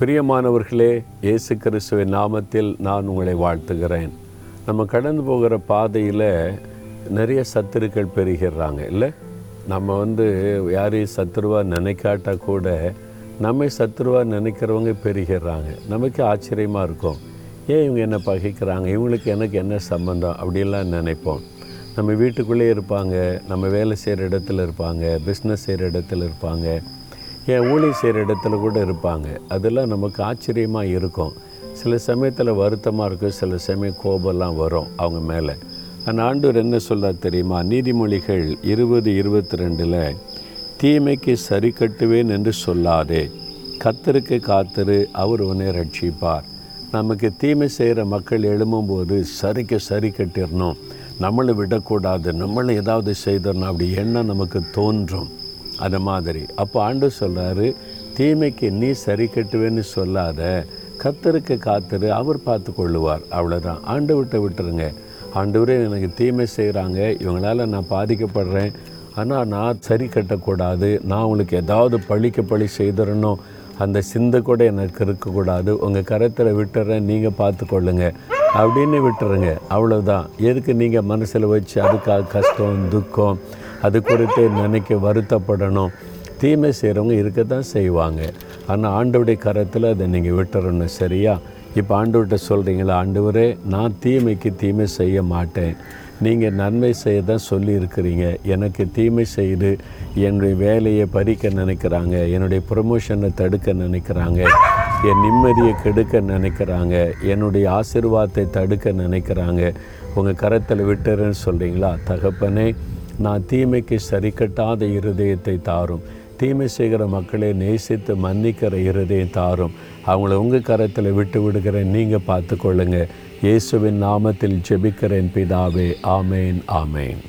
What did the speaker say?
பிரியமானவர்களே இயேசு கிறிஸ்துவின் நாமத்தில் நான் உங்களை வாழ்த்துகிறேன். நம்ம கடந்து போகிற பாதையில் நிறைய சத்துருக்கள் பெருகிறாங்க இல்லை? நம்ம வந்து யாரையும் சத்துருவாக நினைக்காட்டா கூட நம்மை சத்துருவாக நினைக்கிறவங்க பெருகிறாங்க நமக்கு ஆச்சரியமாக இருக்கும். ஏன் இவங்க என்ன பகைக்கிறாங்க? இவங்களுக்கு எனக்கு என்ன சம்மந்தம் அப்படிலாம் நினைப்போம். நம்ம வீட்டுக்குள்ளே இருப்பாங்க நம்ம வேலை செய்கிற இடத்துல இருப்பாங்க பிஸ்னஸ் செய்கிற இடத்துல இருப்பாங்க. ஏன் ஊழி செய்கிற இடத்துல கூட இருப்பாங்க. அதெல்லாம் நமக்கு ஆச்சரியமாக இருக்கும். சில சமயத்தில் வருத்தமாக இருக்கும். சில சமயம் கோபம்லாம் வரும் அவங்க மேலே. ஆனால் ஆண்டவர் என்ன சொல்கிறார் தெரியுமா? நீதிமொழிகள் இருபது இருபத்தி ரெண்டில் தீமைக்கு சரி கட்டுவேன் என்று சொல்லாதே. கத்தருக்கு காத்திரு அவர் உன்னை ரட்சிப்பார். நமக்கு தீமை செய்கிற மக்கள் எழும்பும்போது சரிக்கு சரி கட்டிடணும் நம்மளை விடக்கூடாது. நம்மளை ஏதாவது செய்தரணும் அப்படி எண்ணம் நமக்கு தோன்றும். அந்த மாதிரி. அப்போ ஆண்டு சொல்கிறாரு தீமைக்கு நீ சரி கட்டுவேன்னு சொல்லாத. கத்தருக்கு காத்துரு அவர் பார்த்து கொள்ளுவார் அவ்வளோதான் ஆண்டு விட்டு விட்டுருங்க. ஆண்டவரே எனக்கு தீமை செய்கிறாங்க இவங்களால் நான் பாதிக்கப்படுறேன். ஆனால் நான் சரி கட்டக்கூடாது. நான் உங்களுக்கு ஏதாவது பழிக்க பழி செய்திடணும். அந்த சிந்தை கூட எனக்கு இருக்கக்கூடாது. உங்கள் கரத்தில் விட்டுறேன். நீங்கள் பார்த்து கொள்ளுங்க அப்படின்னு விட்டுருங்க. அவ்வளோதான் எதுக்கு நீங்கள் மனசில் வச்சு அதுக்காக கஷ்டம் துக்கம் அது குறித்து நினைக்க வருத்தப்படணும். தீமை செய்கிறவங்க இருக்க தான் செய்வாங்க. ஆனால் ஆண்டவுடைய கரத்தில் அதை நீங்கள் விட்டுறணும் சரியா? இப்போ ஆண்டவர்கிட்ட சொல்கிறீங்களா ஆண்டவரே நான் தீமைக்கு தீமை செய்ய மாட்டேன். நீங்கள் நன்மை செய்ய தான் சொல்லியிருக்கிறீங்க. எனக்கு தீமை செய்து என்னுடைய வேலையை பறிக்க நினைக்கிறாங்க. என்னுடைய ப்ரொமோஷனை தடுக்க நினைக்கிறாங்க. என் நிம்மதியை கெடுக்க நினைக்கிறாங்க. என்னுடைய ஆசிர்வாதத்தை தடுக்க நினைக்கிறாங்க. உங்கள் கரத்தில் விட்டுறேன்னு சொல்கிறீங்களா தகப்பனே? நான் தீமைக்கு சரி கட்டாத இருதயத்தை தாரும். தீமை செய்கிற மக்களை நேசித்து மன்னிக்கிற இருதயம் தாரும். அவங்கள உங்கள் கரத்தில் விட்டு விடுகிறேன். நீங்கள் பார்த்துக்கொள்ளுங்க. இயேசுவின் நாமத்தில் ஜெபிக்கிறேன் பிதாவே. ஆமேன் ஆமேன்.